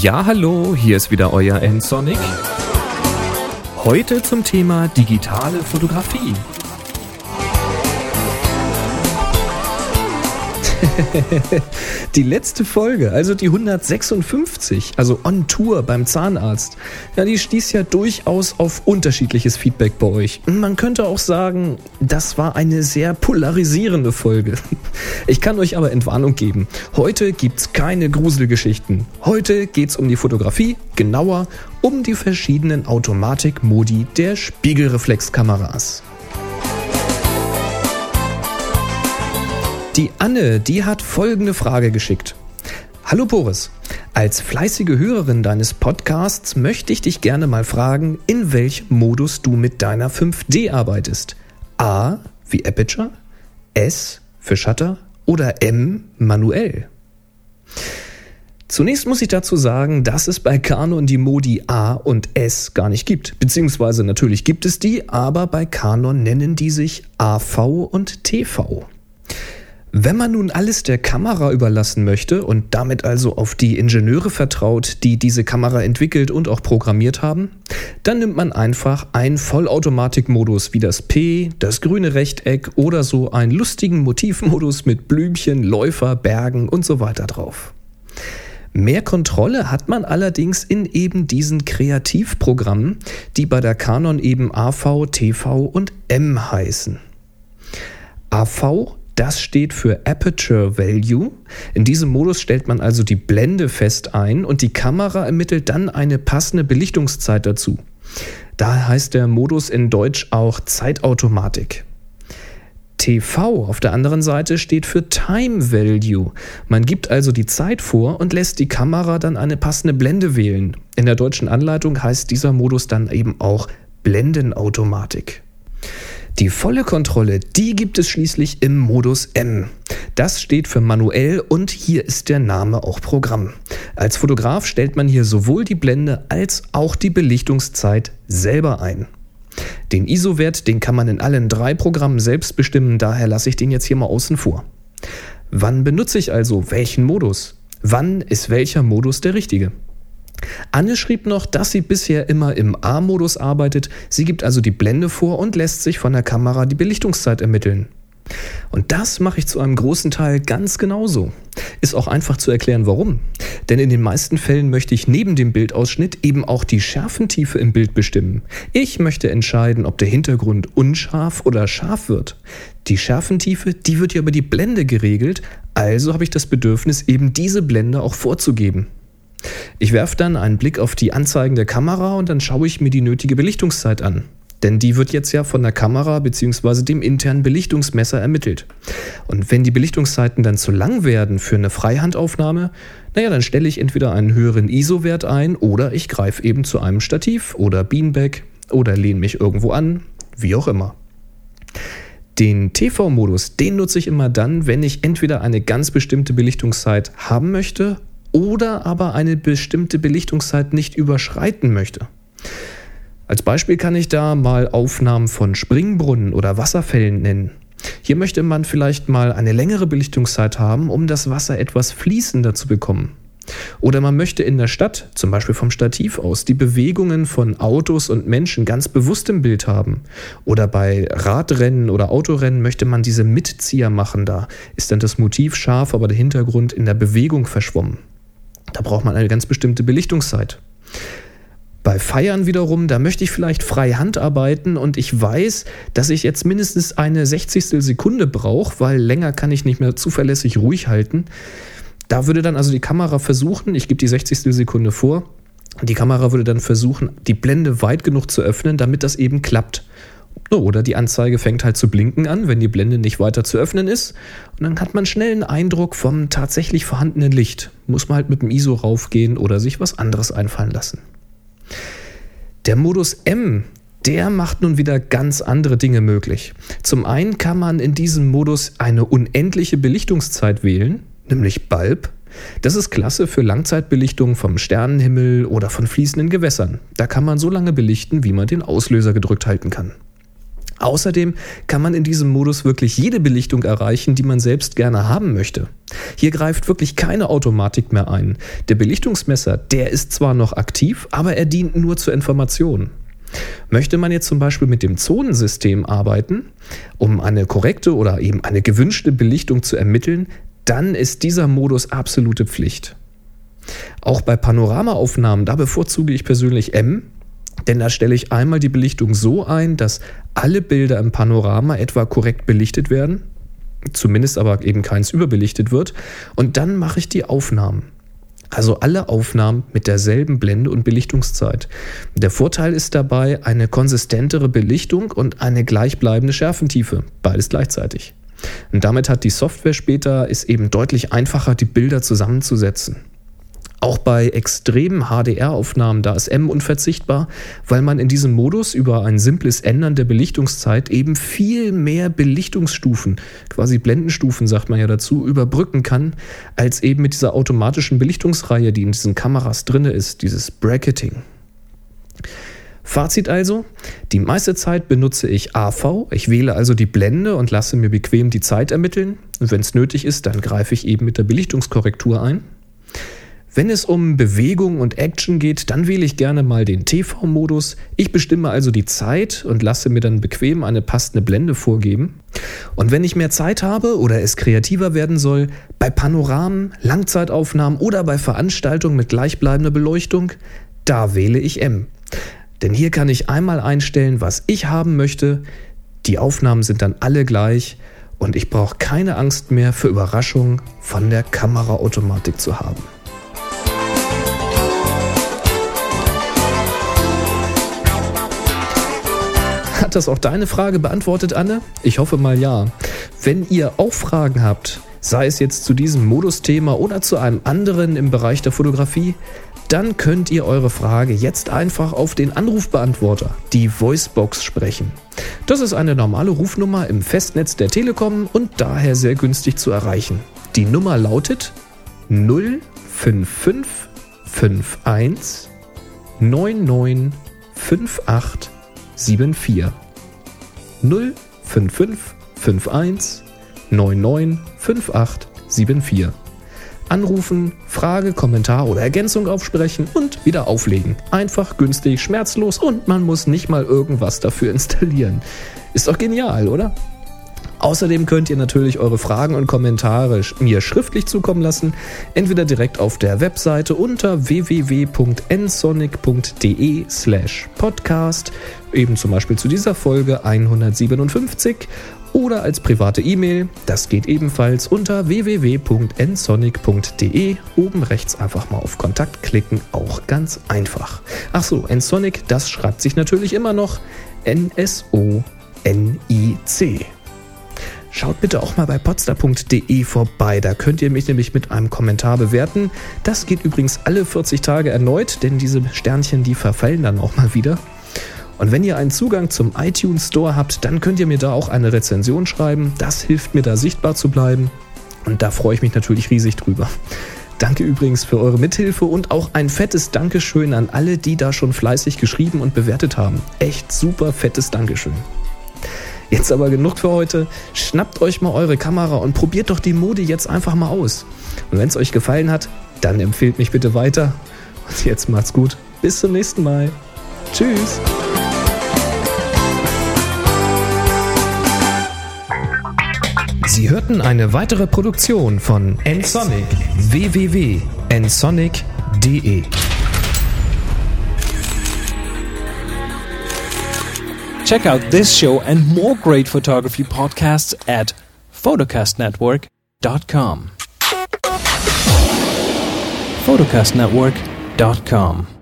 Ja, hallo, hier ist wieder euer N-Sonic. Heute zum Thema digitale Fotografie. die letzte Folge, also die 156, also on Tour beim Zahnarzt, ja, die stieß ja durchaus auf unterschiedliches Feedback bei euch. Man könnte auch sagen, das war eine sehr polarisierende Folge. Ich kann euch aber Entwarnung geben. Heute gibt's keine Gruselgeschichten. Heute geht's um die Fotografie, genauer um die verschiedenen Automatikmodi der Spiegelreflexkameras. Die Anne, die hat folgende Frage geschickt. Hallo Boris, als fleißige Hörerin deines Podcasts möchte ich dich gerne mal fragen, in welchem Modus du mit deiner 5D arbeitest. A wie Aperture, S für Shutter oder M manuell. Zunächst muss ich dazu sagen, dass es bei Canon die Modi A und S gar nicht gibt. Beziehungsweise natürlich gibt es die, aber bei Canon nennen die sich AV und TV. Wenn man nun alles der Kamera überlassen möchte und damit also auf die Ingenieure vertraut, die diese Kamera entwickelt und auch programmiert haben, dann nimmt man einfach einen Vollautomatikmodus wie das P, das grüne Rechteck oder so einen lustigen Motivmodus mit Blümchen, Läufer, Bergen und so weiter drauf. Mehr Kontrolle hat man allerdings in eben diesen Kreativprogrammen, die bei der Canon eben AV, TV und M heißen. AV das steht für Aperture Value. In diesem Modus stellt man also die Blende fest ein und die Kamera ermittelt dann eine passende Belichtungszeit dazu. Da heißt der Modus in Deutsch auch Zeitautomatik. TV auf der anderen Seite steht für Time Value. Man gibt also die Zeit vor und lässt die Kamera dann eine passende Blende wählen. In der deutschen Anleitung heißt dieser Modus dann eben auch Blendenautomatik. Die volle Kontrolle, die gibt es schließlich im Modus M. Das steht für manuell und hier ist der Name auch Programm. Als Fotograf stellt man hier sowohl die Blende als auch die Belichtungszeit selber ein. Den ISO-Wert, den kann man in allen drei Programmen selbst bestimmen, daher lasse ich den jetzt hier mal außen vor. Wann benutze ich also welchen Modus? Wann ist welcher Modus der richtige? Anne schrieb noch, dass sie bisher immer im A-Modus arbeitet. Sie gibt also die Blende vor und lässt sich von der Kamera die Belichtungszeit ermitteln. Und das mache ich zu einem großen Teil ganz genauso. Ist auch einfach zu erklären, warum. Denn in den meisten Fällen möchte ich neben dem Bildausschnitt eben auch die Schärfentiefe im Bild bestimmen. Ich möchte entscheiden, ob der Hintergrund unscharf oder scharf wird. Die Schärfentiefe, die wird ja über die Blende geregelt, also habe ich das Bedürfnis, eben diese Blende auch vorzugeben. Ich werfe dann einen Blick auf die Anzeigen der Kamera und dann schaue ich mir die nötige Belichtungszeit an. Denn die wird jetzt ja von der Kamera bzw. dem internen Belichtungsmesser ermittelt. Und wenn die Belichtungszeiten dann zu lang werden für eine Freihandaufnahme, naja, dann stelle ich entweder einen höheren ISO-Wert ein oder ich greife eben zu einem Stativ oder Beanbag oder lehne mich irgendwo an, wie auch immer. Den TV-Modus, den nutze ich immer dann, wenn ich entweder eine ganz bestimmte Belichtungszeit haben möchte oder aber eine bestimmte Belichtungszeit nicht überschreiten möchte. Als Beispiel kann ich da mal Aufnahmen von Springbrunnen oder Wasserfällen nennen. Hier möchte man vielleicht mal eine längere Belichtungszeit haben, um das Wasser etwas fließender zu bekommen. Oder man möchte in der Stadt, zum Beispiel vom Stativ aus, die Bewegungen von Autos und Menschen ganz bewusst im Bild haben. Oder bei Radrennen oder Autorennen möchte man diese Mitzieher machen. Da ist dann das Motiv scharf, aber der Hintergrund in der Bewegung verschwommen. Da braucht man eine ganz bestimmte Belichtungszeit. Bei Feiern wiederum, da möchte ich vielleicht frei Hand arbeiten und ich weiß, dass ich jetzt mindestens eine Sechzigstel Sekunde brauche, weil länger kann ich nicht mehr zuverlässig ruhig halten. Da würde dann also die Kamera versuchen, ich gebe die Sechzigstel Sekunde vor, die Kamera würde dann versuchen, die Blende weit genug zu öffnen, damit das eben klappt. Oder die Anzeige fängt halt zu blinken an, wenn die Blende nicht weiter zu öffnen ist. Und dann hat man schnell einen Eindruck vom tatsächlich vorhandenen Licht. Muss man halt mit dem ISO raufgehen oder sich was anderes einfallen lassen. Der Modus M, der macht nun wieder ganz andere Dinge möglich. Zum einen kann man in diesem Modus eine unendliche Belichtungszeit wählen, nämlich Bulb. Das ist klasse für Langzeitbelichtung vom Sternenhimmel oder von fließenden Gewässern. Da kann man so lange belichten, wie man den Auslöser gedrückt halten kann. Außerdem kann man in diesem Modus wirklich jede Belichtung erreichen, die man selbst gerne haben möchte. Hier greift wirklich keine Automatik mehr ein. Der Belichtungsmesser, der ist zwar noch aktiv, aber er dient nur zur Information. Möchte man jetzt zum Beispiel mit dem Zonensystem arbeiten, um eine korrekte oder eben eine gewünschte Belichtung zu ermitteln, dann ist dieser Modus absolute Pflicht. Auch bei Panoramaaufnahmen, da bevorzuge ich persönlich M, denn da stelle ich einmal die Belichtung so ein, dass alle Bilder im Panorama etwa korrekt belichtet werden, zumindest aber eben keins überbelichtet wird, und dann mache ich die Aufnahmen. Also alle Aufnahmen mit derselben Blende und Belichtungszeit. Der Vorteil ist dabei eine konsistentere Belichtung und eine gleichbleibende Schärfentiefe, beides gleichzeitig. Und damit hat die Software später es eben deutlich einfacher, die Bilder zusammenzusetzen. Auch bei extremen HDR-Aufnahmen, da ist M unverzichtbar, weil man in diesem Modus über ein simples Ändern der Belichtungszeit eben viel mehr Belichtungsstufen, quasi Blendenstufen sagt man ja dazu, überbrücken kann, als eben mit dieser automatischen Belichtungsreihe, die in diesen Kameras drin ist, dieses Bracketing. Fazit also, die meiste Zeit benutze ich AV, ich wähle also die Blende und lasse mir bequem die Zeit ermitteln. Und wenn es nötig ist, dann greife ich eben mit der Belichtungskorrektur ein. Wenn es um Bewegung und Action geht, dann wähle ich gerne mal den TV-Modus. Ich bestimme also die Zeit und lasse mir dann bequem eine passende Blende vorgeben. Und wenn ich mehr Zeit habe oder es kreativer werden soll, bei Panoramen, Langzeitaufnahmen oder bei Veranstaltungen mit gleichbleibender Beleuchtung, da wähle ich M. Denn hier kann ich einmal einstellen, was ich haben möchte. Die Aufnahmen sind dann alle gleich und ich brauche keine Angst mehr für Überraschungen von der Kameraautomatik zu haben. Das auch deine Frage beantwortet, Anne? Ich hoffe mal ja. Wenn ihr auch Fragen habt, sei es jetzt zu diesem Modusthema oder zu einem anderen im Bereich der Fotografie, dann könnt ihr eure Frage jetzt einfach auf den Anrufbeantworter, die Voicebox, sprechen. Das ist eine normale Rufnummer im Festnetz der Telekom und daher sehr günstig zu erreichen. Die Nummer lautet 05551 9958 74 05551 995874. Anrufen, Frage, Kommentar oder Ergänzung aufsprechen und wieder auflegen. Einfach, günstig, schmerzlos und man muss nicht mal irgendwas dafür installieren. Ist doch genial, oder? Außerdem könnt ihr natürlich eure Fragen und Kommentare mir schriftlich zukommen lassen, entweder direkt auf der Webseite unter www.nsonic.de slash podcast, eben zum Beispiel zu dieser Folge 157 oder als private E-Mail. Das geht ebenfalls unter www.nsonic.de. Oben rechts einfach mal auf Kontakt klicken, auch ganz einfach. Ach so, Nsonic, das schreibt sich natürlich immer noch N-S-O-N-I-C. Schaut bitte auch mal bei potsdam.de vorbei, da könnt ihr mich nämlich mit einem Kommentar bewerten. Das geht übrigens alle 40 Tage erneut, denn diese Sternchen, die verfallen dann auch mal wieder. Und wenn ihr einen Zugang zum iTunes Store habt, dann könnt ihr mir da auch eine Rezension schreiben. Das hilft mir da sichtbar zu bleiben. Und da freue ich mich natürlich riesig drüber. Danke übrigens für eure Mithilfe und auch ein fettes Dankeschön an alle, die da schon fleißig geschrieben und bewertet haben. Echt super fettes Dankeschön. Jetzt aber genug für heute. Schnappt euch mal eure Kamera und probiert doch die Modi jetzt einfach mal aus. Und wenn es euch gefallen hat, dann empfehlt mich bitte weiter. Und jetzt macht's gut. Bis zum nächsten Mal. Tschüss. Sie hörten eine weitere Produktion von nsonic www.nsonic.de Check out this show and more great photography podcasts at photocastnetwork.com. photocastnetwork.com